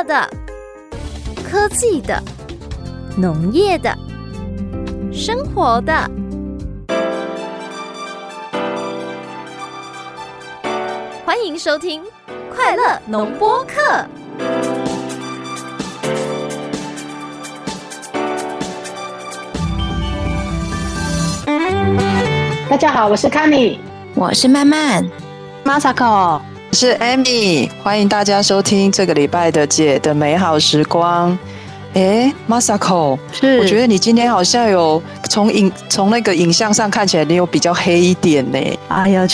乐的、科技的、农业的、生活的。欢迎收听《快乐农播课》。大家好，我是 Kenny，我是曼曼，Masako，我是 Amy，欢迎大家收听这个礼拜的姐的美好时光。哎，Masako，是，我觉得你今天好像有从影从那个影像上看起来，你有比较黑一点呢。哎呀，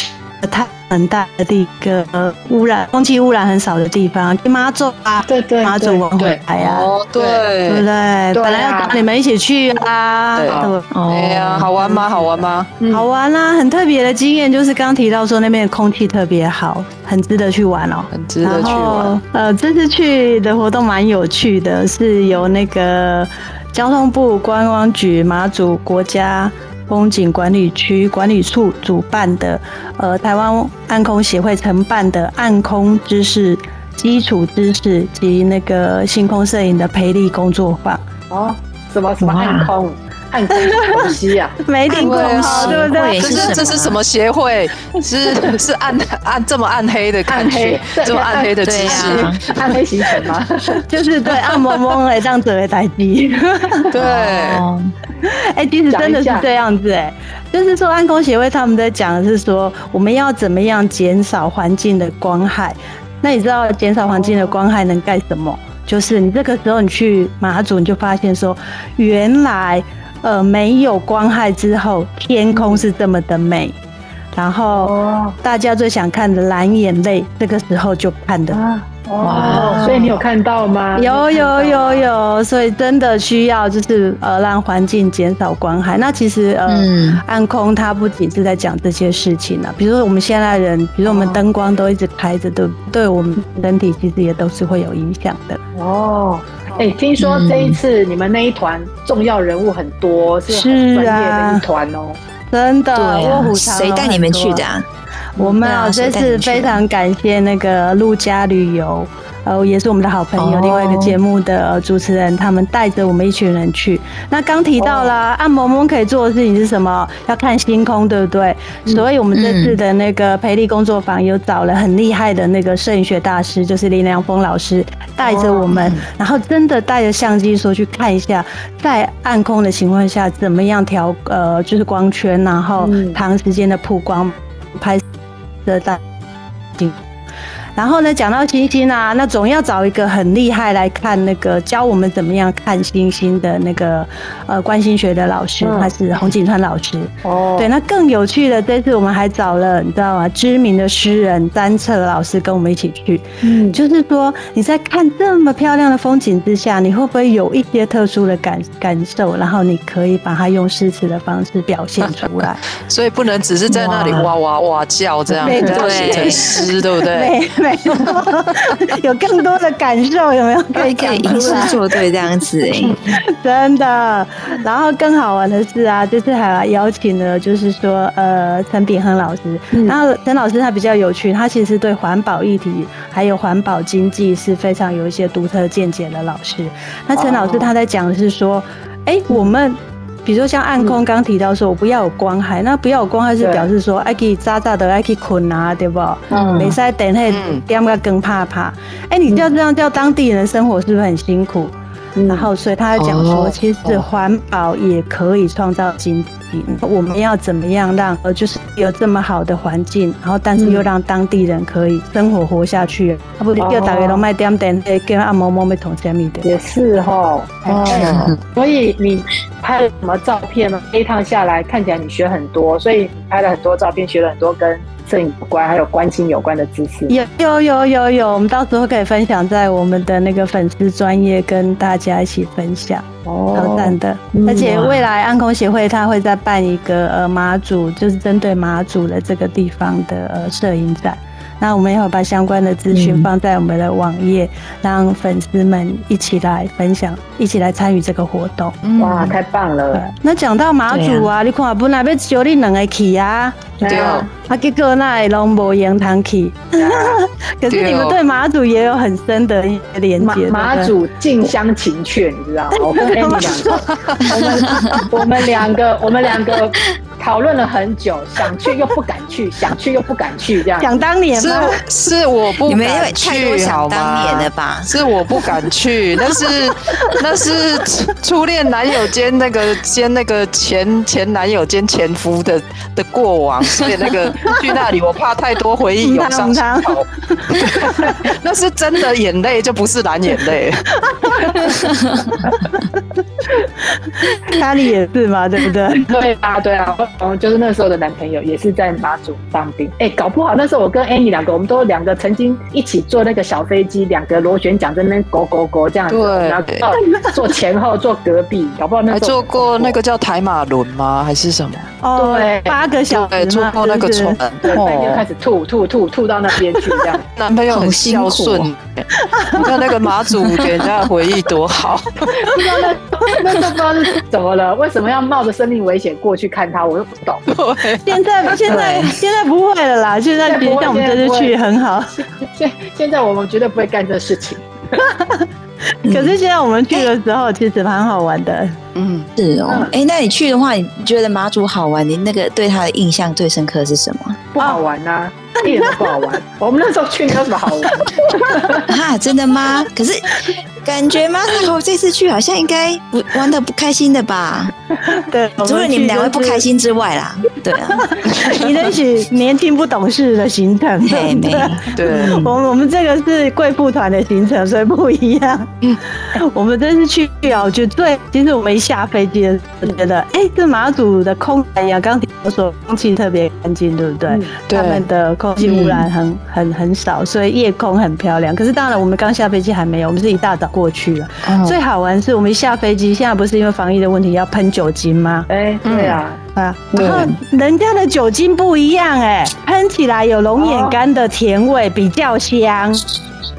太。很大的一个污染，空气污染很少的地方，妈祖啊，对对，妈祖文化来啊，对对不对？本来要找你们一起去啊，对，哎呀，好玩吗？好玩吗？好玩啦，很特别的经验，就是刚刚提到说那边的空气特别好，很值得去玩哦，很值得去玩。呃，这次去的活动蛮有趣的，是由那个交通部观光局马祖国家。风景管理区管理处主办的，呃，台湾暗空协会承办的暗空知识、基础知识及那个星空摄影的培力工作坊。哦，什么什么暗空？暗空东西呀？没听过，对不对？这是这是什么协会？是 是暗暗这么暗黑的感觉，这么暗黑的知识，暗黑行程吗？就是对暗蒙蒙的这样子的台机。对。哎、欸，其实真的是这样子哎，就是说暗空协会他们在讲的是说，我们要怎么样减少环境的光害。那你知道减少环境的光害能干什么？就是你这个时候你去马祖，你就发现说，原来呃没有光害之后，天空是这么的美。然后大家最想看的蓝眼泪，这个时候就看的。哇，所以你有看到吗？有有有有，所以真的需要就是呃让环境减少光害。那其实呃、嗯、暗空它不仅是在讲这些事情呢、啊，比如说我们现在人，比如说我们灯光都一直开着，对对我们人体其实也都是会有影响的。哦，哎、欸，听说这一次你们那一团重要人物很多，是很专业的一团哦，真的。谁带你们去的啊？我们啊，这次非常感谢那个陆家旅游，呃，也是我们的好朋友，另外一个节目的主持人，他们带着我们一群人去。那刚提到了暗蒙蒙可以做的事情是什么？要看星空，对不对？所以我们这次的那个培力工作坊有找了很厉害的那个摄影学大师，就是林良峰老师，带着我们，然后真的带着相机说去看一下，在暗空的情况下怎么样调呃，就是光圈，然后长时间的曝光拍。的大景，然后呢，讲到星星啊，那总要找一个很厉害来看那个教我们怎么样看星星的那个呃观星学的老师，他是洪景川老师。哦，对，那更有趣的，这次我们还找了你知道吗？知名的诗人詹彻老师跟我们一起去。嗯，就是说你在看这么漂亮的风景之下，你会不会有一些特殊的感感受？然后你可以把它用诗词的方式表现出来。所以不能只是在那里哇哇哇叫这样，对，写成诗，对不对？有，更多的感受，有没有？可以可以吟诗作对这样子哎，真的。然后更好玩的是啊，这次还邀请了，就是说呃陈炳亨老师。然后陈老师他比较有趣，他其实对环保议题还有环保经济是非常有一些独特见解的老师。那陈老师他在讲的是说，哎，我们。比如说像暗空刚提到说，我不要有光害，那不要有光害是表示说，爱去扎扎的爱去困啊，对不？嗯。没使等下点个更怕怕。哎，你叫这样叫当地人的生活是不是很辛苦？然后所以他讲说，其实环保也可以创造经济。我们要怎么样让呃，就是有这么好的环境，然后但是又让当地人可以生活活下去？啊不，又大家都卖点点，跟阿嬷嬷咪同虾米的。也是哈，哦，所以你拍了什么照片呢？这一趟下来看起来你学很多，所以你拍了很多照片，学了很多跟摄影有关还有观星有关的知识。有有有有有，我们到时候可以分享在我们的那个粉丝专业跟大家一起分享。哦，好赞的！而且未来暗空协会他会再办一个呃马祖，就是针对马祖的这个地方的呃摄影展。那我们也会把相关的资讯放在我们的网页，让粉丝们一起来分享，一起来参与这个活动。哇，太棒了！那讲到马祖啊，你看本来要招你两个去啊，对啊，啊结果那也拢无缘通去。可是你们对马祖也有很深的一些连接。马祖近乡情怯，你知道吗？我跟 Amy 两个，我们两个，我们两个讨论了很久，想去又不敢去，想去又不敢去，这样。想当年吗？是是我不敢去，好吗？是我不敢去，那是那是初恋男友兼那个兼那个前前男友兼前夫的的过往，所以那个去那里我怕太多回忆涌上心头。那是真的眼泪，就不是蓝眼泪。咖喱也是嘛，对不对？对啊，对啊，嗯，就是那时候的男朋友也是在马祖当兵。哎，搞不好那时候我跟 Annie 两个，我们都两个曾经一起坐那个小飞机，两个螺旋桨在那边勾勾勾这样子，对，然后坐前后坐隔壁，搞不好那时候还坐过那个叫台马轮吗？还是什么？哦，对，八个小时坐过那个船，对，就开始吐吐吐吐到那边去这样。男朋友很孝顺，你看那个马祖给人家的回忆多好。不知道那那都不知道是怎么了，为什么要冒着生命危险过去看他？我又不懂。现在 现在现在不会了啦，现在别像我们这次去很好。现 现在我们绝对不会干这事情。可是现在我们去的时候，其实蛮好玩的。嗯，是哦。哎，那你去的话，你觉得马祖好玩？你那个对他的印象最深刻是什么？不好玩呐，一点都不好玩。我们那时候去，没有什么好玩。啊，真的吗？可是。感觉吗？我这次去好像应该不玩的不开心的吧？对，除了你们两位不开心之外啦，对啊，你那是年轻不懂事的行程，对没？对，我们我们这个是贵妇团的行程，所以不一样。我们这次去啊，我觉得对，其实我们一下飞机的时候觉得，哎，这马祖的空哎呀，刚刚我说空气特别干净，对不对？他们的空气污染很很很少，所以夜空很漂亮。可是当然，我们刚下飞机还没有，我们是一大早。过去了，最好玩是我们一下飞机，现在不是因为防疫的问题要喷酒精吗？哎，对啊，啊，然后人家的酒精不一样，哎，喷起来有龙眼干的甜味，比较香。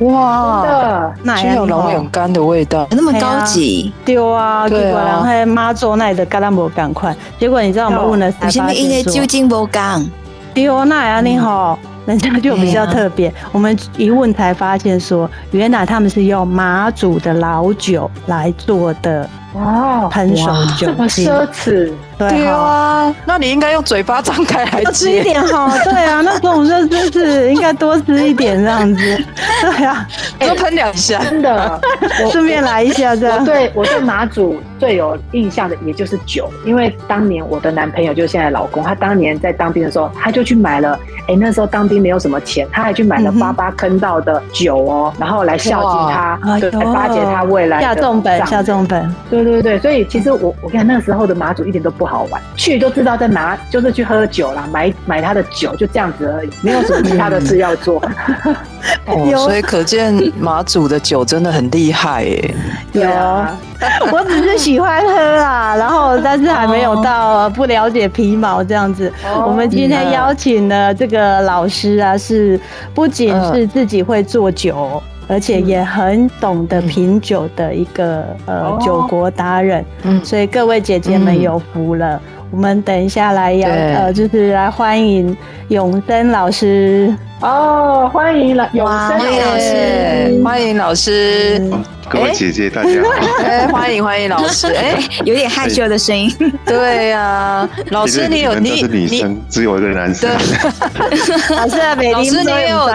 哇，真的哪有龙眼干的味道？那么高级？对啊，对啊，然后妈做那里的橄榄膜赶快，结果你知道我们问了才发现说，因为酒精不干。对啊，那呀，你好。人家就比较特别，我们一问才发现说，原来他们是用马祖的老酒来做的。哦，喷手酒，这么奢侈。对啊，那你应该用嘴巴张开来多吃一点哈。对啊，那种热真是应该多吃一点这样子。对啊，多喷两下，真的。顺便来一下这样。对，我对马祖最有印象的也就是酒，因为当年我的男朋友就是现在老公，他当年在当兵的时候，他就去买了。哎，那时候当兵没有什么钱，他还去买了八八坑道的酒哦，然后来孝敬他，对，来巴结他未来的。下重本，下重本。对对对，所以其实我我看那时候的马祖一点都不好玩，去就知道在拿，就是去喝酒啦，买买他的酒，就这样子而已，没有什么其他的事要做。哦，所以可见马祖的酒真的很厉害耶。有，我只是喜欢喝啊，然后但是还没有到不了解皮毛这样子。我们今天邀请的这个老师啊，是不仅是自己会做酒。而且也很懂得品酒的一个呃酒国达人，嗯，所以各位姐姐们有福了。我们等一下来养呃，就是来欢迎永生老师。哦，欢迎老永生老师，欢迎老师。各位姐姐，大家好！哎，欢迎欢迎老师！哎，有点害羞的声音。对呀，老师你有你你只有一个男生。老师啊，美丽，老师你有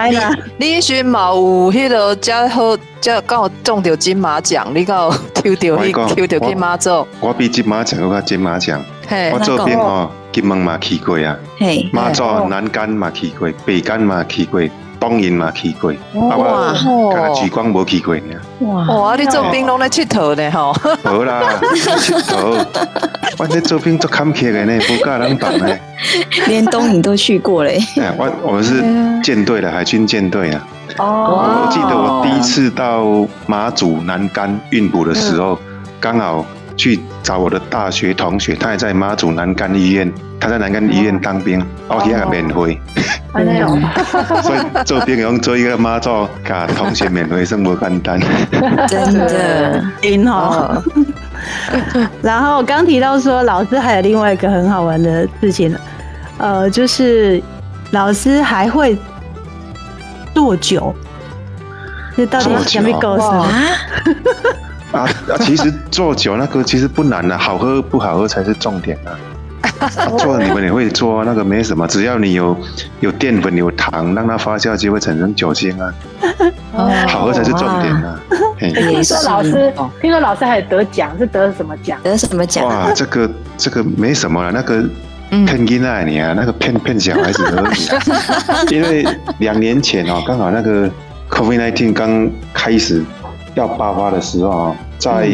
你你选嘛有迄个加好加刚好中到金马奖，你刚好 抽到你抽到金马奖。我比金马奖我较金马奖。我这边哦，金门嘛去过啊，马祖南竿嘛去过，北竿嘛去过。东引嘛，去过，哇！看来莒光无去过呢。哇！哇！你做兵拢来佚佗呢？吼！好啦，佚佗。我这做兵做坎坷的呢，不够人懂呢。连东营都去过嘞。我我们是舰队的海军舰队啊。哦。我记得我第一次到马祖南竿运补的时候，刚好去找我的大学同学，他也在马祖南竿医院，他在南竿医院当兵，哦，也还免费。所以做兵用做一个妈祖，甲同学免费生活简单。真的，挺好。然后刚提到说，老师还有另外一个很好玩的事情，呃，就是老师还会做酒。这到底什么故事 啊？啊啊！其实做酒那个其实不难的，好喝不好喝才是重点啊。做你们也会做，那个没什么，只要你有有淀粉有糖，让它发酵就会产生酒精啊。好喝才是重点啊。听说老师，听说老师还得奖，是得什么奖？得什么奖？哇，这个这个没什么了，那个骗囡仔你啊，那个骗骗小孩子而已。因为两年前哦，刚好那个 COVID-19 刚开始要爆发的时候，在。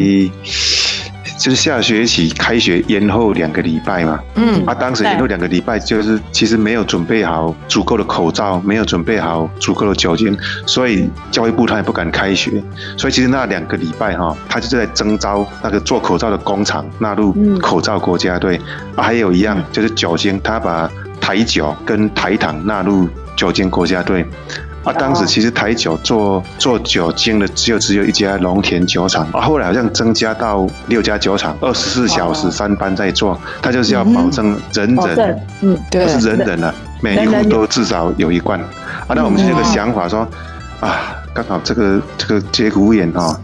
就是下学期开学延后两个礼拜嘛，嗯，啊，当时延后两个礼拜，就是其实没有准备好足够的口罩，没有准备好足够的酒精，所以教育部他也不敢开学，所以其实那两个礼拜哈，他就是在征招那个做口罩的工厂纳入口罩国家队，啊，还有一样就是酒精，他把台酒跟台糖纳入酒精国家队。啊，当时其实台酒做做酒精的只有只有一家龙田酒厂，啊，后来好像增加到六家酒厂，二十四小时三班在做，他就是要保证人人，嗯，对，不是人人了，每一户都至少有一罐。啊，那我们就有个想法说，啊，刚好这个这个节骨眼哈，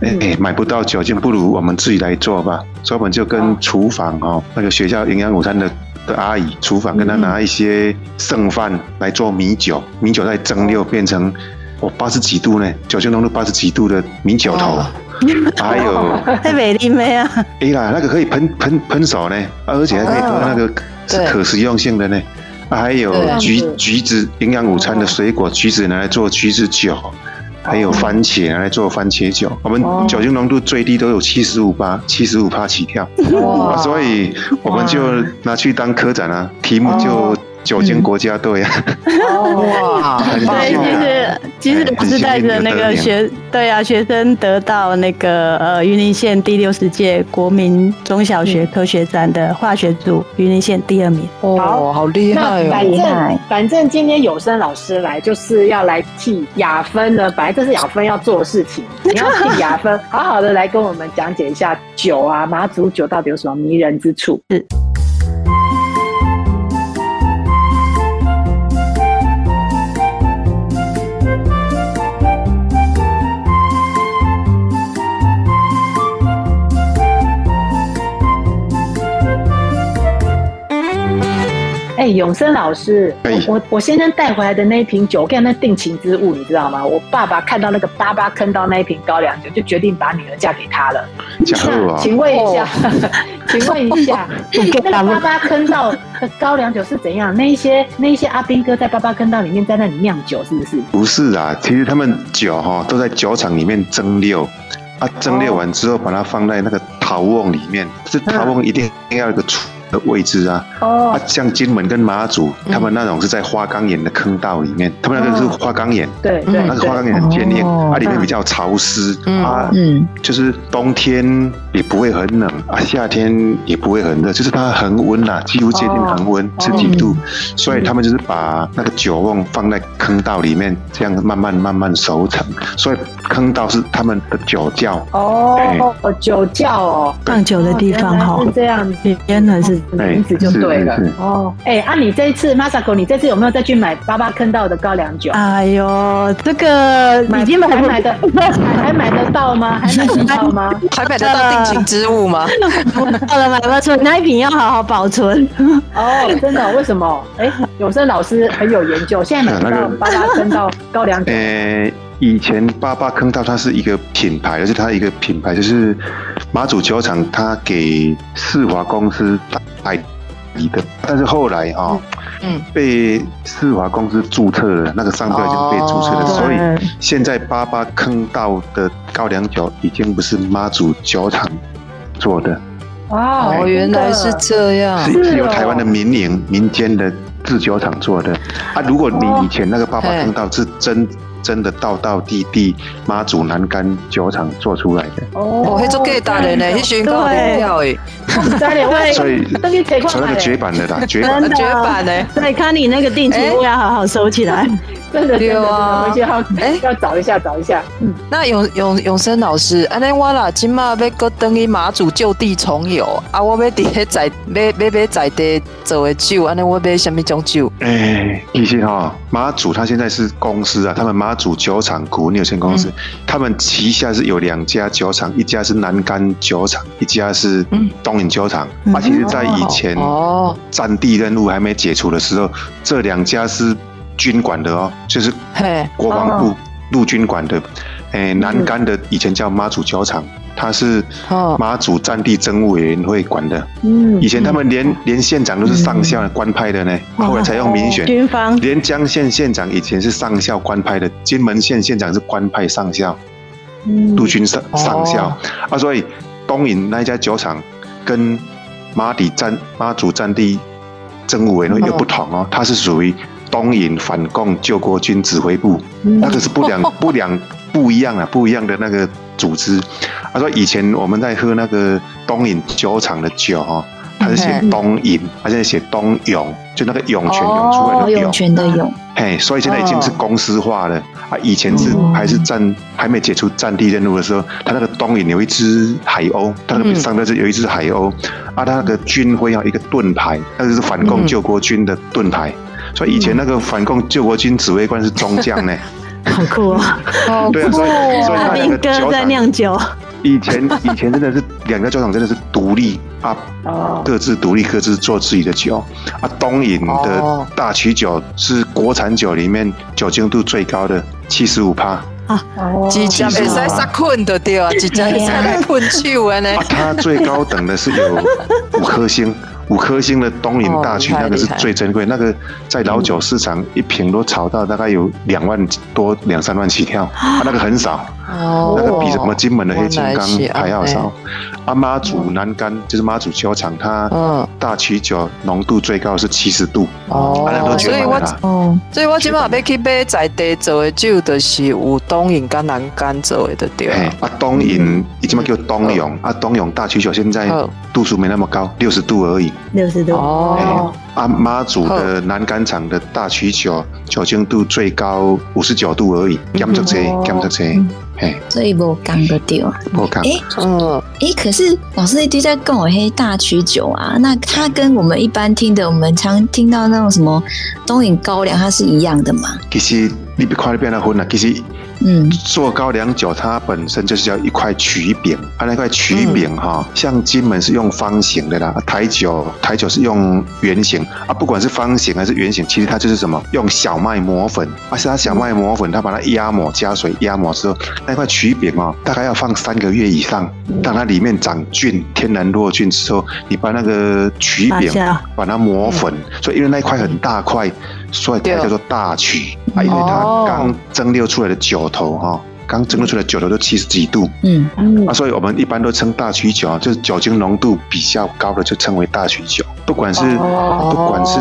哎哎，买不到酒精，不如我们自己来做吧。所以我们就跟厨房哈，那个学校营养午餐的。的阿姨，厨房跟他拿一些剩饭来做米酒，米酒再蒸馏变成哦八十几度呢，酒精浓度八十几度的米酒头，还有 太美丽没啊？哎啦，那个可以喷喷喷手呢，而且还可以做那个是可食用性的呢，还有橘橘子营养午餐的水果橘子拿来做橘子酒。还有番茄拿来做番茄酒，我们酒精浓度最低都有七十五八，七十五帕起跳，所以我们就拿去当科展啊，题目就。酒精国家队啊！哇，对，其实其实老师带着那个学，对啊，学生得到那个呃云林县第六十届国民中小学科学展的化学组云林县第二名。哦，好厉害哦！反正反正今天有生老师来就是要来替雅芬呢，本来这是雅芬要做的事情，你要替雅芬好好的来跟我们讲解一下酒啊，马祖酒到底有什么迷人之处？是。哎，永生老师，我我我先生带回来的那一瓶酒，我跟那定情之物，你知道吗？我爸爸看到那个八八坑到那一瓶高粱酒，就决定把女儿嫁给他了。那请问一下，请问一下，那个八八坑到的高粱酒是怎样？那一些那一些阿兵哥在八八坑道里面在那里酿酒，是不是？不是啊，其实他们酒哈都在酒厂里面蒸馏，啊，蒸馏完之后把它放在那个陶瓮里面，这陶瓮一定要一个厨。的位置啊，啊，像金门跟马祖，他们那种是在花岗岩的坑道里面，他们那个是花岗岩，对对，那个花岗岩很坚硬，啊，里面比较潮湿，啊，嗯，就是冬天也不会很冷，啊，夏天也不会很热，就是它恒温呐，几乎接近恒温十几度，所以他们就是把那个酒瓮放在坑道里面，这样慢慢慢慢熟成，所以坑道是他们的酒窖。哦，酒窖哦，放酒的地方哈，是这样，原来是。名字就对了哦。哎，啊，你这一次 Masako，你这次有没有再去买八八坑道的高粱酒？哎呦，这个已经买还买的，还买得到吗？还买得到吗？还买得到定情之物吗？到了，买不出，那一瓶要好好保存。哦，真的？为什么？哎，永生老师很有研究，现在买到八八坑道高粱酒。以前八八坑道它是一个品牌，而且它一个品牌就是马祖酒厂，它给世华公司代理的。但是后来哈，嗯，被世华公司注册了，那个商标已经被注册了，所以现在八八坑道的高粱酒已经不是马祖酒厂做的。哇，原来是这样，是是由台湾的民营民间的。制制酒厂做的啊。如果你以前那个八八坑道是真真的道道地地妈祖南竿酒厂做出来的。哦，那做给大人呢，一选高点票哎，所以所以那个绝版的啦，绝版。的绝版的，对，看你那个定期物要好好收起来。真的，对啊，回去要哎，要找一下，找一下。嗯，那永永永生老师，安尼我啦，今嘛要搁等于马祖就地重游啊，我要伫遐在，要要要在地做的酒，安尼我买什么种酒？哎，其实哈，马祖他现在是公司啊，他们马祖酒厂股份有限公司，嗯、他们旗下是有两家酒厂，一家是南干酒厂，一家是东引酒厂。嗯、啊，其实，在以前哦，战地任务还没解除的时候，这两家是。军管的哦，就是国防部陆军管的。诶，南竿的以前叫妈祖酒厂，它是妈祖战地政务委员会管的。嗯，以前他们连连县长都是上校官派的呢，后来才用民选。军方。连江县县长以前是上校官派的，金门县县长是官派上校，陆军上上校。啊。所以东引那一家酒厂跟妈底战妈祖战地政务委员会又不同哦，它是属于。东引反共救国军指挥部，那个是不两 不两不一样啊，不一样的那个组织。他说以前我们在喝那个东引酒厂的酒哈，他是写东引，他现在写东涌，就那个涌泉涌出来的涌泉的涌。嘿，所以现在已经是公司化了啊。以前是还是战还没解除战地任务的时候，他那个东引有一只海鸥，他那个上面是有一只海鸥啊，他那个军徽啊一个盾牌，那个是反共救国军的盾牌。所以以前那个反共救国军指挥官是中将呢，好酷啊！对啊，所以所以那两个酒厂在酿酒。以前以前真的是两个酒厂真的是独立啊，各自独立，各自做自己的酒啊。东引的大曲酒是国产酒里面酒精度最高的，七十五趴啊，几家比赛杀困的对啊，几家比赛来困酒呢？它最高等的是有五颗星。五颗星的东岭大曲，那个是最珍贵，那个在老酒市场一瓶都炒到大概有两万多、两三万起跳，啊，那个很少，那个比什么金门的黑金刚还要少。阿，妈祖南竿就是妈祖球场，它大曲酒浓度最高是七十度，哦，所以我哦，所以我今晚要去买在地做的酒，就是有东引跟南竿做的对。啊，东引以前叫东涌，啊，东涌大曲酒现在度数没那么高，六十度而已。六十度哦。啊，妈祖的南竿厂的大曲酒酒精度最高五十九度而已，减足些，减足些。嘿，所以无讲得对啊，无讲。哎，嗯，哎，可是老师一直在跟我黑大曲酒啊，那它跟我们一般听的，我们常听到那种什么东引高粱，它是一样的吗？其实你别看你变来混了，其实。嗯，做高粱酒，它本身就是要一块曲饼，它那块曲饼哈，像金门是用方形的啦，台酒台酒是用圆形啊，不管是方形还是圆形，其实它就是什么，用小麦磨粉，而且它小麦磨粉，它把它压磨加水压磨之后，那块曲饼啊，大概要放三个月以上，当它里面长菌，天然落菌之后，你把那个曲饼把它磨粉，所以因为那一块很大块。所以它叫做大曲啊，因为它刚蒸馏出来的酒头哈，刚蒸馏出来的酒头都七十几度，嗯。嗯，啊，所以我们一般都称大曲酒，就是酒精浓度比较高的就称为大曲酒。不管是不管是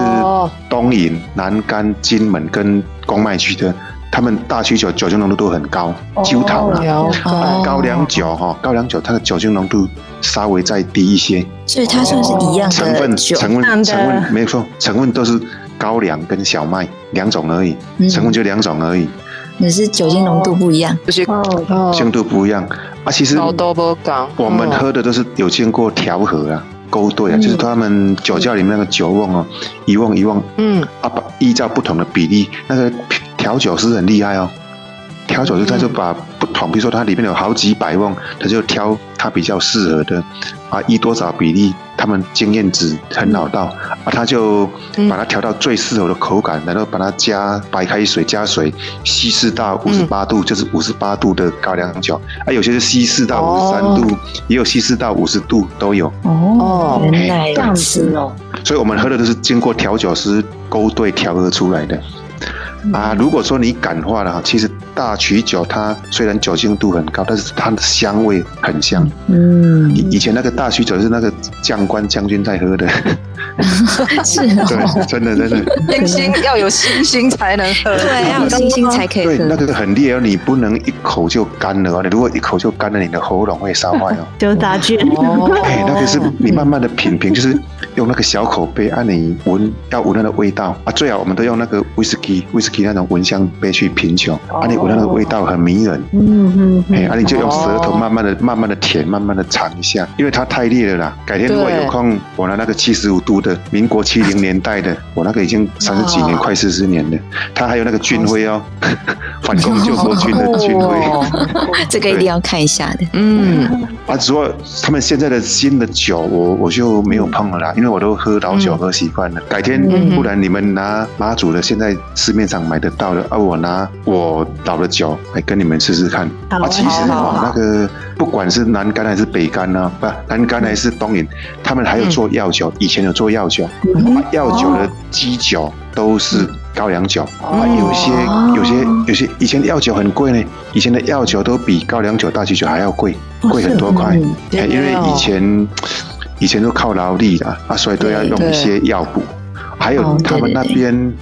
东引、南干、金门跟公卖区的，他们大曲酒酒精浓度都很高。酒头啊，高粱酒哈，高粱酒它的酒精浓度稍微再低一些，所以它算是一样的成分，成分成分没错，成分都是。高粱跟小麦两种而已，成分就两种而已。只是酒精浓度不一样，这些精度不一样。啊。其实我们喝的都是有经过调和啊、勾兑啊，就是他们酒窖里面那个酒瓮哦，一瓮一瓮，嗯。啊，依照不同的比例，那个调酒师很厉害哦。调酒师他就把不同，比如说它里面有好几百瓮，他就挑它比较适合的啊，依多少比例，他们经验值很老道啊，他就把它调到最适合的口感，然后把它加白开水加水稀释到五十八度，就是五十八度的高粱酒啊，有些是稀释到五十三度，也有稀释到五十度都有。哦，原来这样子哦。所以我们喝的都是经过调酒师勾兑调和出来的。啊，如果说你感化了哈，其实大曲酒它虽然酒精度很高，但是它的香味很香。嗯，以以前那个大曲酒是那个将官将军在喝的。是哦，对，真的真的，星星要有星星才能喝，对，要有星星才可以喝。对，那个很烈哦，你不能一口就干了哦，你如果一口就干了，你的喉咙会烧坏哦。就大卷哦，哎，那个是你慢慢的品评，就是用那个小口杯，按你闻，要闻那个味道啊，最好我们都用那个威士忌，威士忌那种闻香杯去品酒，啊，你闻那个味道很迷人。嗯嗯，哎，啊，你就用舌头慢慢的、慢慢的舔，慢慢的尝一下，因为它太烈了啦。改天如果有空，我拿那个七十五度的。民国七零年代的，我那个已经三十几年，快四十年了。它还有那个军徽哦，反攻救国军的军徽，这个一定要看一下的。嗯，啊，只不过他们现在的新的酒，我我就没有碰了啦，因为我都喝老酒喝习惯了。改天不然你们拿马祖的，现在市面上买得到的，啊，我拿我老的酒来跟你们试试看。啊，其实啊，那个不管是南干还是北干呢，不，南干还是东引，他们还有做药酒，以前有做药酒。药酒的基酒都是高粱酒啊，有些有些有些以前的药酒很贵呢，以前的药酒都比高粱酒、大曲酒还要贵，贵很多块。因为以前以前都靠劳力的啊，所以都要用一些药补。还有他们那边，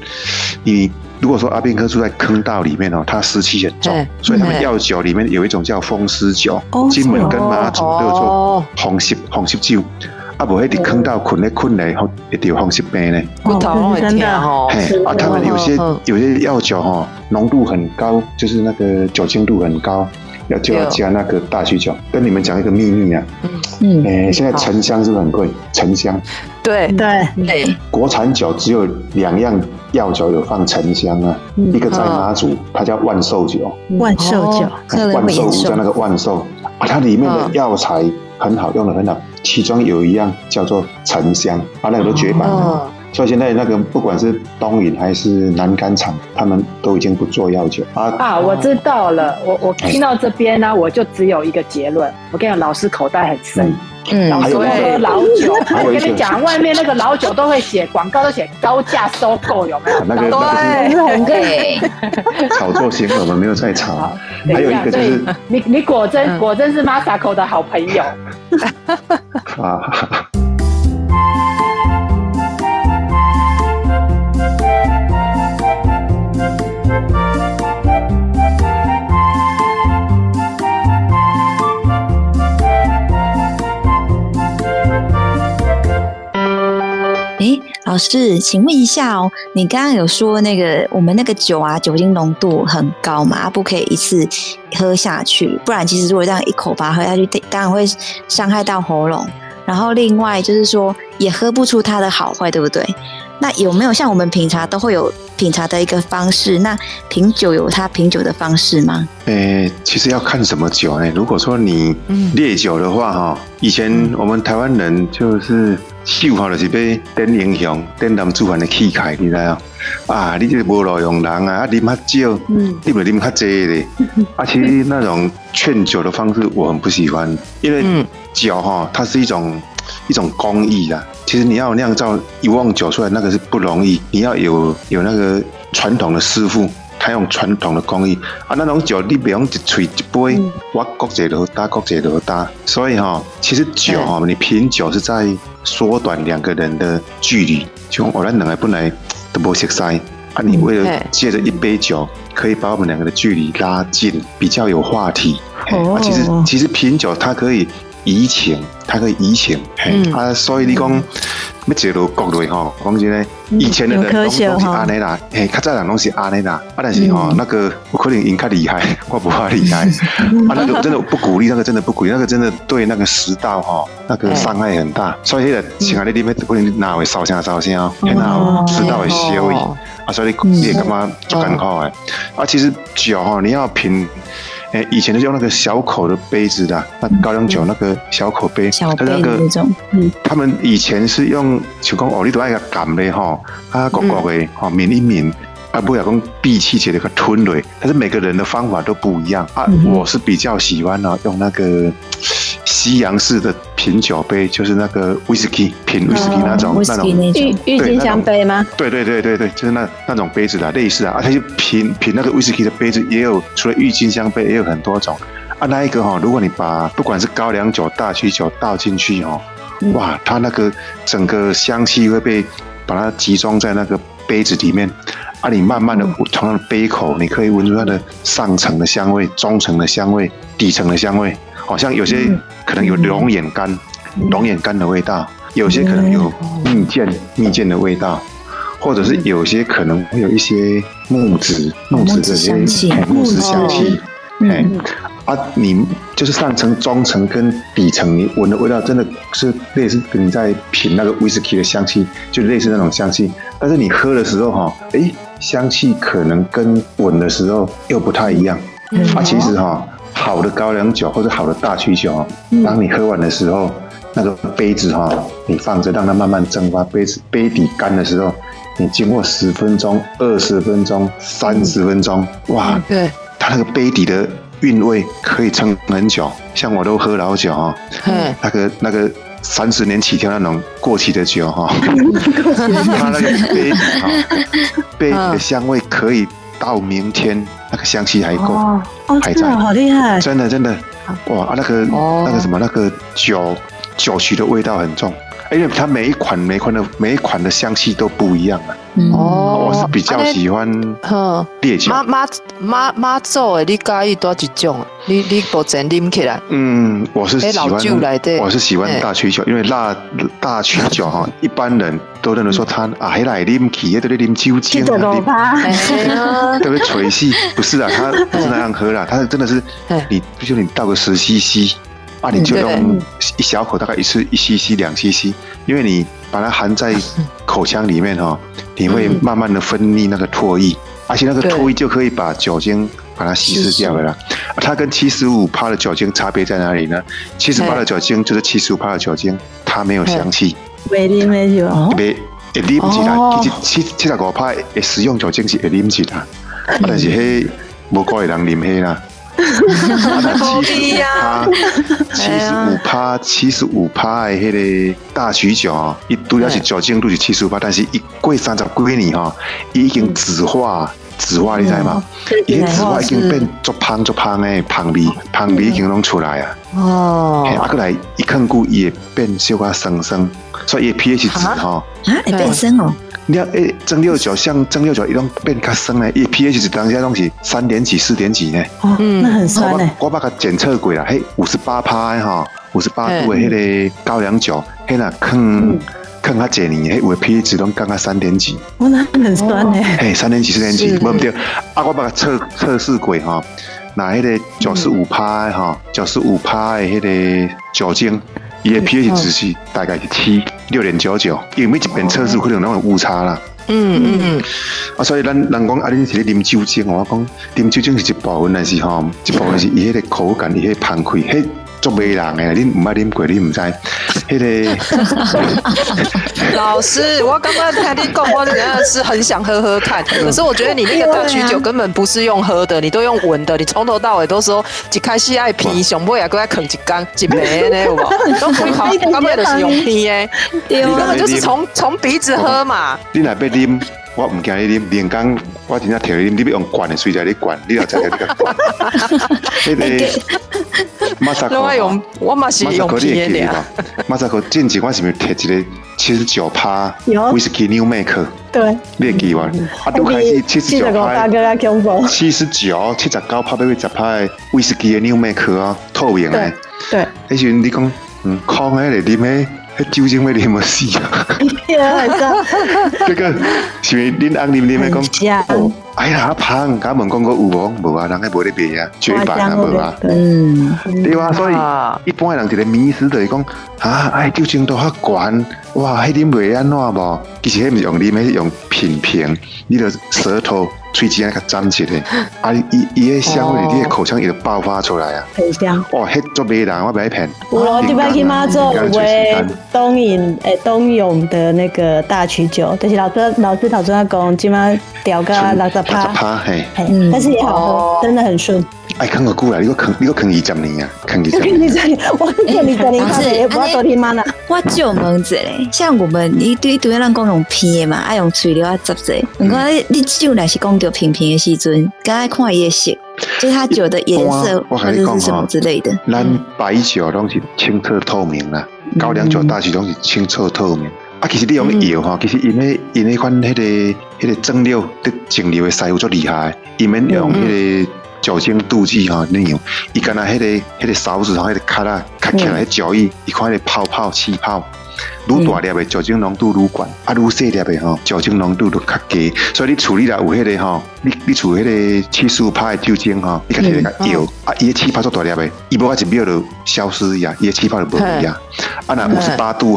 你如果说阿兵哥住在坑道里面哦，它湿气很重，所以他们药酒里面有一种叫风湿酒，金门跟马祖都有做风湿风湿酒。啊，无迄啲坑道困咧困咧，吼，一条风湿病咧。真的。吼，嘿，啊，他们有些有些药酒吼，浓度很高，就是那个酒精度很高，要就要加那个大曲酒。跟你们讲一个秘密啊，嗯。嗯，诶，现在沉香是不是很贵？沉香，对。对。对，国产酒只有两样药酒有放沉香啊，一个在马祖，它叫万寿酒，万寿酒，万寿叫那个万寿，啊，它里面的药材很好，用的很好。其中有一样叫做沉香，啊，那个都绝版了。哦、所以现在那个不管是东引还是南干厂，他们都已经不做药酒啊。啊，我知道了，我我听到这边呢，欸、我就只有一个结论。我跟你讲，老师口袋很深。嗯嗯，还有喝老酒，我跟你讲，外面那个老酒都会写广告，都写高价收购，有没有？那个那个很贵，炒作新闻，我们没有在炒。还有一个就是，你你果真果真是 Masako 的好朋友。啊。师，请问一下哦，你刚刚有说那个我们那个酒啊，酒精浓度很高嘛，不可以一次喝下去，不然其实如果这样一口把它喝下去，当然会伤害到喉咙。然后另外就是说，也喝不出它的好坏，对不对？那有没有像我们品茶都会有品茶的一个方式？那品酒有它品酒的方式吗？诶、欸，其实要看什么酒呢？如果说你烈酒的话，哈、嗯，以前我们台湾人就是。酒吼就是要点英雄、点男子汉的气概，你知道啊，你这个无路用人啊，啊啉较少，嗯、你不啉较济的。啊，其实那种劝酒的方式我很不喜欢，因为酒哈，它是一种一种工艺啦。其实你要酿造一瓮酒出来，那个是不容易，你要有有那个传统的师傅。他用传统的工艺啊，那种酒你不用一吹一杯，嗯、我各一个都大，各一个都大。所以哈，其实酒哈，你品酒是在缩短两个人的距离。就我们两个本来都不熟悉啊，你为了借着一杯酒，可以把我们两个的距离拉近，比较有话题。哦、啊，其实其实品酒它可以怡情，它可以怡情。嗯、啊，所以你讲。要坐到国内吼，讲真嘞，以前的人拢拢是安尼啦，嘿，较早人拢是安尼啦，啊，但是吼，那个我可能因较厉害，我不怕厉害，啊，那个真的不鼓励，那个真的不鼓励，那个真的对那个食道哈，那个伤害很大，所以迄个像你里面可能哪会烧声烧声，然后食道会烧伊，啊，所以你你也感觉就艰苦诶，啊，其实酒吼，你要品。哎，以前就用那个小口的杯子的，那高粱酒那个小口杯，小杯那个，嗯，他们以前是用就讲哦，你都爱个干的哈，啊，搁搁的，哈，抿一抿，啊，不要讲闭气起来个吞嘞，但是每个人的方法都不一样。啊。我是比较喜欢呢，用那个西洋式的品酒杯，就是那个威士忌品威士忌那种那种郁郁金香杯吗？对对对对对，就是那那种杯子的类似啊，它就品品那个威士忌的杯子也有，除了郁金香杯也有很多种啊。那一个哈，如果你把不管是高粱酒、大曲酒倒进去哦，哇，它那个整个香气会被把它集中在那个杯子里面。啊，你慢慢的从它的杯口，你可以闻出它的上层的香味、中层的香味、底层的香味。好像有些可能有龙眼干、龙眼干的味道，有些可能有蜜饯、蜜饯的味道，或者是有些可能会有一些木质、木质的香气、木质香气。哎，啊，你就是上层、中层跟底层，你闻的味道真的是类似跟你在品那个威士忌的香气，就类似那种香气。但是你喝的时候哈，哎。香气可能跟闻的时候又不太一样，啊，其实哈，好的高粱酒或者好的大曲酒，当你喝完的时候，那个杯子哈，你放着让它慢慢蒸发，杯子杯底干的时候，你经过十分钟、二十分钟、三十分钟，哇，对，它那个杯底的韵味可以撑很久。像我都喝老酒哈，那个那个。三十年起跳那种过期的酒哈，它那个杯底哈，杯底的香味可以到明天，那个香气还够，还在，好厉害，真的真的，哇啊那个那个什么那个酒酒曲的味道很重。因为它每一款每一款的每一款的香气都不一样啊。哦，我是比较喜欢烈酒。妈妈妈妈做的，你介意多几种？你你保证啉起来？嗯，我是喜欢，我是喜欢大曲酒，因为辣大曲酒哈，一般人都认为说它啊，还来啉起，也都在啉酒精啊，对不对？吹气不是啊，它不是那样喝啦，它真的是你，比如你倒个十 CC。啊，你就用一小口，大概一次一 cc 两 cc，因为你把它含在口腔里面哈，你会慢慢的分泌那个唾液，而且那个唾液就可以把酒精把它稀释掉了啦。它跟七十五帕的酒精差别在哪里呢？七十趴的酒精就是七十五帕的酒精，它没有香气。没啉没酒，没会啉起来，其实七七十五帕的食用酒精是会啉起来，但是迄无个人啉迄啦。七十五趴，七十五趴的迄个大曲酒啊，伊拄要是酒精度是七十五趴，但是一过三十几年哈，伊已经酯化，酯化你知吗？伊酯化已经变足芳足芳的芳味，芳味已经拢出来啊。哦，啊，过来一看久伊会变小可酸酸，所以 pH 值哈，啊，会变酸哦。你看诶，蒸馏酒像蒸馏酒一种变较酸呢，伊 pH 值当下东西三点几四点几呢？哦，那很酸呢。我把它检测过了，嘿，五十八趴哈，五十八度的迄个高粱酒，嘿那坑坑较侪年，嘿，有的 pH 值拢降到三点几。哦，那很酸呢。嘿，三点几四点几，不对。啊，我把它测测试过哈，拿迄个九十五趴哈，九十五趴的迄个酒精。伊的 pH 值是大概是七六点九九，因为每一遍测试可能有那种误差啦。嗯嗯嗯。啊，所以咱人讲啊，恁是咧啉酒精，我讲啉酒精是一部分，但是吼，一部分是伊迄个口感，伊迄个芳气，迄做媒人诶，恁唔捌啉过，你唔知。迄个老师，我刚刚听你讲，我真的是很想喝喝看。可是我觉得你那个大曲酒根本不是用喝的，你都用闻的。你从头到尾都说一开始爱鼻，上尾也搁爱啃一缸一杯呢，有无？都不好，根本就是用鼻诶，根本，就是从从鼻子喝嘛。你若要啉？我唔惊你啉，连刚我真正听你啉，你要用罐的水在你灌，你要在那个灌。那个马萨克，我用我嘛是用皮的啊。马萨克，近期我是不是贴一个七十九趴威士忌 New Make？对，你记完？啊，都开始七十九趴，七十九、七十九趴，八十趴威士忌的 New Make 啊，透明的。对，那时你讲，嗯，空的来啉咩？酒精味啉么死啊！这个是恁翁啉啉的讲，哎呀，胖，甲问讲个有无？无啊，人还无咧卖啊，绝版啊，无啊。嗯，对啊，所以一般的人一个迷思就是讲，啊，哎，酒精度较悬，哇，迄啉袂安怎无？其实迄毋是用啉，迄是用品评，你的舌头。喙齿啊，较粘起来，啊，伊伊个香味，你的口腔也爆发出来啊，很香。哦，迄做媒人，我不爱骗。有咯，你摆去妈做为东引诶东涌的那个大曲酒，就是老师老师头先讲，今麦调个六十趴，趴嘿，但是也好喝，真的很顺。哎，坑个久了，你个坑，你个坑二十年啊，坑二十年。我啃二十年，不是，不要多听妈呢。我就问者嘞，像我们一堆一堆人讲用片嘛，爱用嘴料啊汁者。你讲你酒若是讲到平平的时阵，刚爱看伊个色，就是它酒的颜色或者是什么之类的。咱白酒拢是清澈透明啦，高粱酒大体拢是清澈透明。啊，其实你用药吼，其实因迄因迄款迄个迄个蒸馏的蒸馏的师傅足厉害，伊免用迄个。酒精度计哈，那样，伊干那迄个迄个勺子吼，迄个卡啦，卡起来酒液，一块的泡泡气泡，愈大粒的酒精浓度愈高，啊，愈细粒的吼，酒精浓度就较低。所以你处理了有迄个吼，你你处理迄个七十五趴的酒精吼，你开始个摇，啊，伊的气泡做大粒的，伊无一秒就消失呀，伊的气泡就无去呀，啊，那五十八度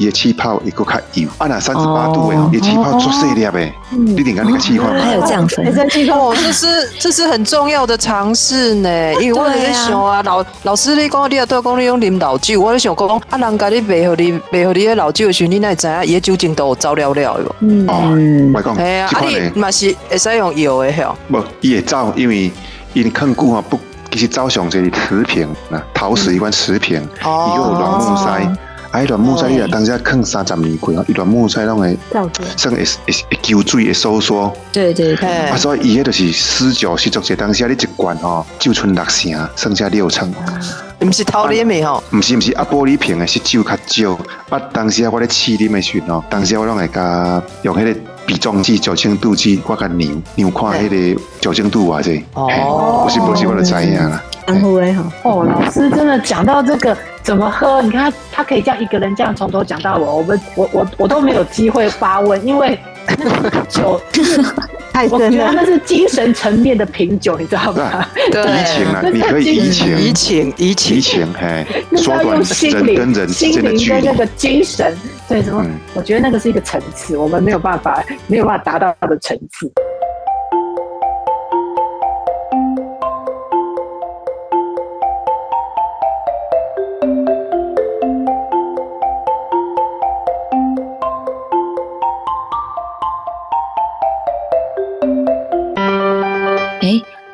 哈。也气泡会够较油，啊那三十八度诶，也气泡做细粒诶，你点看那个气泡？还有这样分？哦，这是这是很重要的尝试呢。因为我在想啊，老老师你讲你要多讲你用啉老酒，我在想讲啊，人家你卖互你卖互你的老酒的时候，你哪知啊？伊酒精都有走了了哟。嗯，哦，我讲，哎呀，啊你嘛是会使用油的吼？不，伊会走，因为因坑固啊不，其实走上这里瓷瓶啊，陶瓷一罐瓷瓶，伊个有软木塞。啊，一段木材你啊，当下坑三十年过啊，一段木材拢会，算会会会吸水会收缩。对对对。啊，所以伊迄就是死酒是做些当下你一罐吼，就剩六成，剩下六成。毋是偷啉的吼，毋是毋是啊，玻璃瓶的是酒较少。啊，当时我咧试啉的时候，当时我拢会甲用迄个比重计、酒精度计，我甲量量看迄个酒精度偌济。哦。不是不是，我就知影啦。安好诶吼。哦，老师真的讲到这个。怎么喝？你看他，他可以这样一个人这样从头讲到尾，我们我我我都没有机会发问，因为那个酒 太深了。我觉得那是精神层面的品酒，你知道吗？对，怡情啊，你可以怡情，怡情，怡情，怡情，嘿，缩短人跟人心灵跟那个精神，对什么？嗯、我觉得那个是一个层次，我们没有办法，没有办法达到它的层次。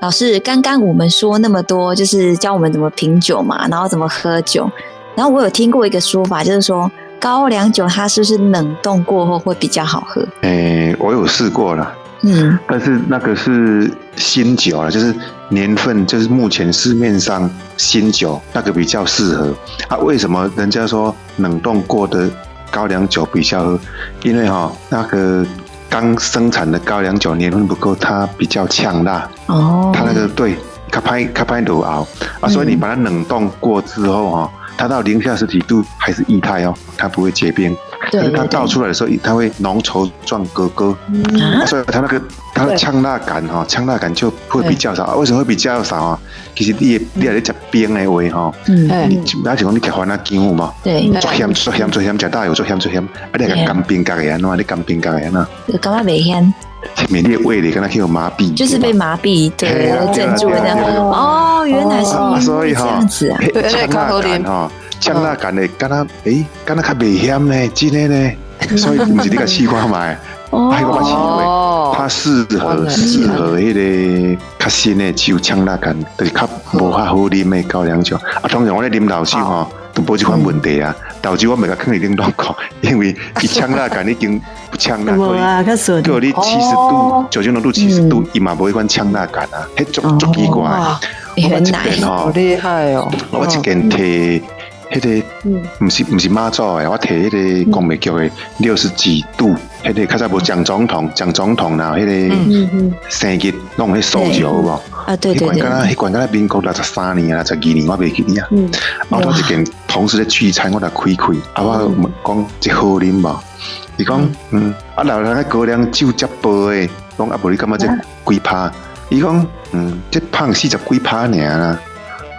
老师，刚刚我们说那么多，就是教我们怎么品酒嘛，然后怎么喝酒。然后我有听过一个说法，就是说高粱酒它是不是冷冻过后会比较好喝？诶、欸，我有试过了，嗯，但是那个是新酒了，就是年份，就是目前市面上新酒那个比较适合。啊，为什么人家说冷冻过的高粱酒比较喝？因为哈、哦，那个。刚生产的高粱酒年份不够，它比较呛辣。哦，它那个对，它拍它拍炉熬啊，所以你把它冷冻过之后哈，它到零下十几度还是液态哦，它不会结冰。对，可是它倒出来的时候，它会浓稠状格格。嗯，所以它那个它的呛辣感哈，呛辣感就会比较少。为什么会比较少啊？其实你你还在吃冰的话哈，嗯，你那就讲你吃番仔姜嘛，对，做咸做咸做咸，吃大油做咸做咸，啊，你个干冰格的安怎？你干冰格的安怎？就感觉袂咸。前面你胃里跟他去有麻痹，就是被麻痹，对，镇住那样。哦，原来是这样子啊，呛辣感哈。呛辣感的，敢若诶，敢若较袂咸呢，真的呢，所以毋是你个试看卖，还有个试过，它适合适合迄个较新的酒，呛辣感，就是较无较好啉的高粱酒。啊，通常我咧啉老酒吼，都无这款问题啊。老酒我袂甲放里顶乱讲，因为伊呛辣感已经不呛辣，所以叫你七十度酒精浓度七十度，伊嘛无迄款呛辣感啊，迄足足奇怪。原来好厉害哦！我一件摕。迄个，毋是毋是妈祖诶，我摕迄个公美局诶六十几度，迄个较早无蒋总统，蒋总统然后迄个生日弄迄数字有无？啊对对对，迄罐敢若迄罐敢若民国六十三年啊，六十二年我袂记哩啊。后头一件同事咧聚餐，我来开开，啊我讲这好啉无？伊讲嗯，啊老人个高粱酒接杯诶，讲啊无你感觉这几趴？伊讲嗯，这胖四十几趴尔啦，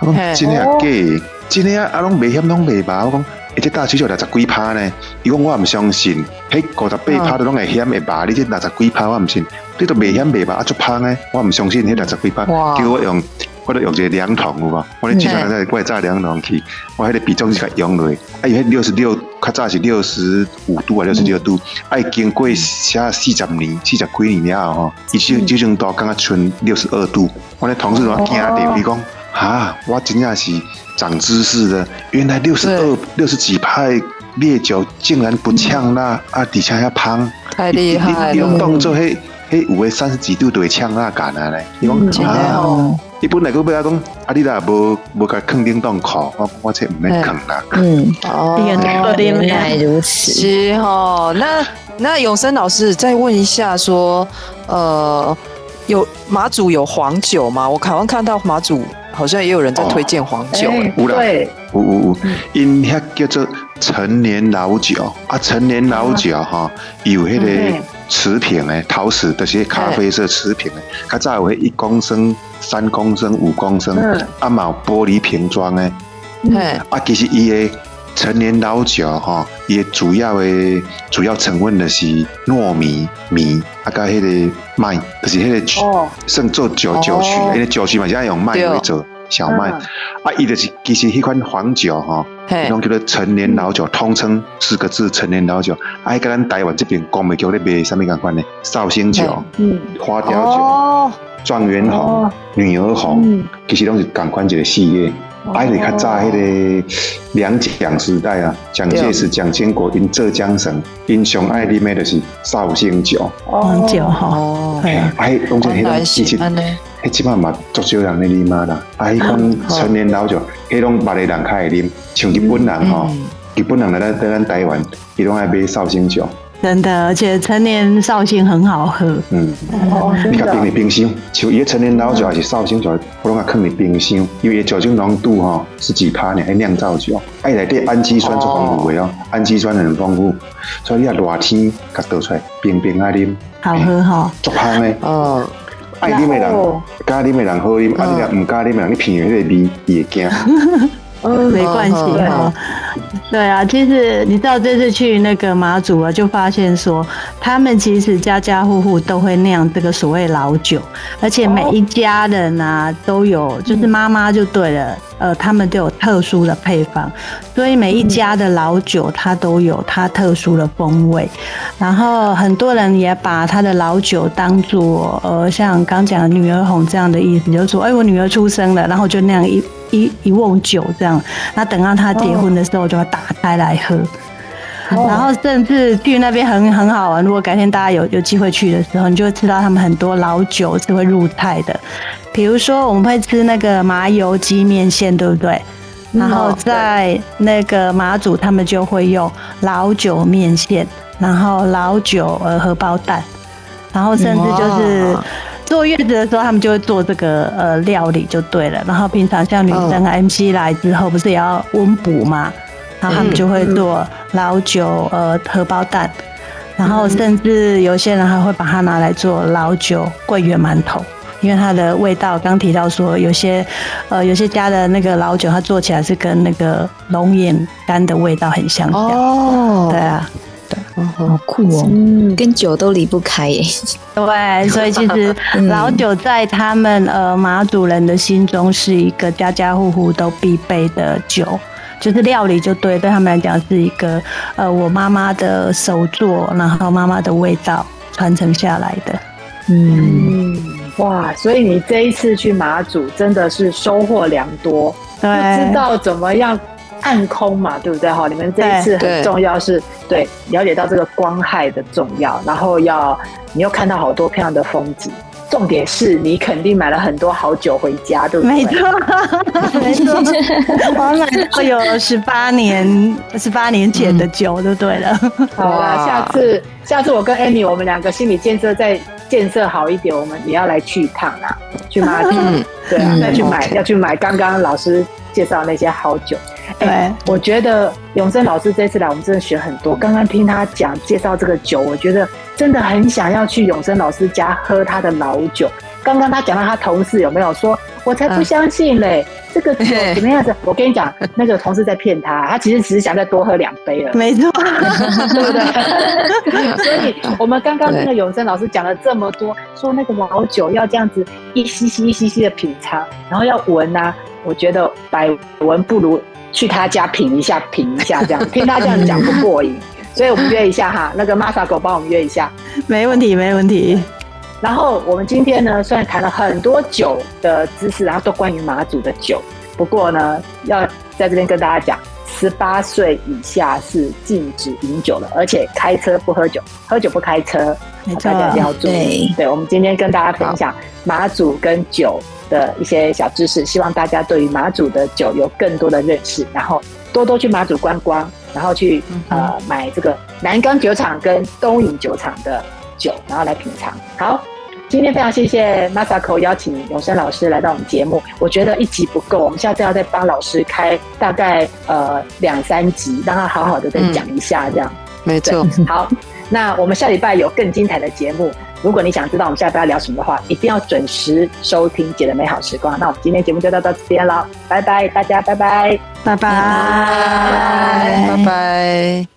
我讲真诶假？真诶啊！啊，拢袂险，拢袂吧？我讲，而且大酒就六十几趴呢。伊讲我毋相信，迄五十八趴都拢会险会吧？你这六十几趴我毋信，你都袂险袂吧？啊，足芳呢？我毋相信迄六十几趴。叫我用，我都用一个量筒有无？我咧之前在怪炸量筒去，我迄个比重是较用落。啊，伊迄六十六较早是六十五度啊，六十六度，哎，经过写四十年、四十几年了吼，已经已经到刚刚剩六十二度。我的同事都惊掉，你讲啊，我真正是长知识了，原来六十二、六十几派烈酒竟然不呛辣啊，底下要胖，太厉害了！你用动作嘿，嘿，有的三十几度都会呛辣感啊嘞，你讲啊。一般来讲，不要讲，啊，你啦无无甲囥冷冻库，我我这唔免囥啦。嗯，哦，原来如此。是哦，那那永生老师再问一下，说，呃，有马祖有黄酒吗？我刚刚看到马祖好像也有人在推荐黄酒。对，有有有，因遐叫做陈年老酒啊，陈年老酒哈，有迄个。瓷瓶诶，陶瓷这些咖啡色瓷瓶诶，较早有一公升、三公升、五公升，啊嘛玻璃瓶装诶，啊其实伊诶陈年老酒吼，伊主要诶主要成分的是糯米米，啊加迄个麦，就是迄个算做酒酒曲，因为酒曲嘛是爱用麦为主。小麦，啊，伊就是其实迄款黄酒吼，迄种叫做陈年老酒，通称四个字陈年老酒。啊，迄个咱台湾这边讲袂叫咧卖啥物共款呢？绍兴酒、嗯，花雕酒、状元红、女儿红，其实拢是共款一个系列。啊，伊较早迄个两蒋时代啊，蒋介石、蒋经国因浙江省因上爱啉的就是绍兴酒。黄酒吼，哎，啊，拢是迄种其实。迄即摆嘛，足少人咧啉嘛啦。啊，迄款陈年老酒，迄种别的人较会啉，像日本人吼，日本人来咱在咱台湾，伊拢爱买绍兴酒。真的，而且陈年绍兴很好喝。嗯，你甲冰的冰箱，像伊个陈年老酒还是绍兴酒，我拢爱放伫冰箱，因为酒精浓度吼是几趴呢？还酿造酒，哎，内底氨基酸足丰富的哦，氨基酸很丰富，所以你啊热天甲倒出来冰冰啊啉，好喝哈，足香的哦。爱啉的人，加啉的人好啉，啊，你若唔加啉的人，你品的那个味也惊。嗯，没关系哈。对啊，其实你知道这次去那个马祖啊，就发现说，他们其实家家户户都会酿这个所谓老酒，而且每一家人啊都有，就是妈妈就对了。呃，他们都有特殊的配方，所以每一家的老酒它都有它特殊的风味。然后很多人也把他的老酒当做呃，像刚讲的女儿红这样的意思，就是说，哎，我女儿出生了，然后就那样一一一瓮酒这样，那等到他结婚的时候就要打开来喝。然后甚至去那边很很好玩，如果改天大家有有机会去的时候，你就会吃到他们很多老酒是会入菜的。比如说，我们会吃那个麻油鸡面线，对不对？然后在那个马祖，他们就会用老酒面线，然后老酒呃荷包蛋，然后甚至就是坐月子的时候，他们就会做这个呃料理就对了。然后平常像女生 MC 来之后，不是也要温补嘛？然后他们就会做老酒呃荷包蛋，然后甚至有些人还会把它拿来做老酒桂圆馒头。因为它的味道，刚提到说有些，呃，有些家的那个老酒，它做起来是跟那个龙眼干的味道很相像。哦，对啊，对，哦，好酷哦，嗯，跟酒都离不开耶。对，所以其实 老酒在他们呃马祖人的心中是一个家家户户都必备的酒，就是料理就对，对他们来讲是一个呃我妈妈的手作，然后妈妈的味道传承下来的。嗯。嗯哇，所以你这一次去马祖真的是收获良多，对，知道怎么样暗空嘛，对不对？哈，你们这一次很重要是对，对了解到这个光害的重要，然后要你又看到好多漂亮的风景，重点是你肯定买了很多好酒回家，对不对？没错，没错，我买到有十八年十八年前的酒就对了。嗯、好了，下次下次我跟 Amy 我们两个心理建设在。建设好一点，我们也要来去一趟啊，去马祖，嗯、对啊，要去买，要去买刚刚老师介绍那些好酒。哎、欸，我觉得永生老师这次来，我们真的学很多。刚刚听他讲介绍这个酒，我觉得真的很想要去永生老师家喝他的老酒。刚刚他讲到他同事有没有说，我才不相信嘞。嗯这个酒怎么样子？我跟你讲，那个同事在骗他，他其实只是想再多喝两杯了。没错，对不对？所以，我们刚刚那个永生老师讲了这么多，说那个老酒要这样子一吸吸一吸吸的品尝，然后要闻啊，我觉得百闻不如去他家品一下，品一下这样，听他这样讲不过瘾，所以我们约一下哈，那个 Masako 帮我们约一下，没问题，没问题。然后我们今天呢，虽然谈了很多酒的知识，然后都关于马祖的酒，不过呢，要在这边跟大家讲。十八岁以下是禁止饮酒的，而且开车不喝酒，喝酒不开车，大家一定要注意。对，我们今天跟大家分享马祖跟酒的一些小知识，希望大家对于马祖的酒有更多的认识，然后多多去马祖观光，然后去呃买这个南冈酒厂跟东引酒厂的酒，然后来品尝。好。今天非常谢谢 Masako 邀请永生老师来到我们节目，我觉得一集不够，我们下次要再帮老师开大概呃两三集，让他好好的再讲一下这样。嗯、没错，好，那我们下礼拜有更精彩的节目，如果你想知道我们下礼拜要聊什么的话，一定要准时收听姐的美好时光。那我们今天节目就到到这边了，拜拜，大家拜拜，拜拜，拜拜。拜拜。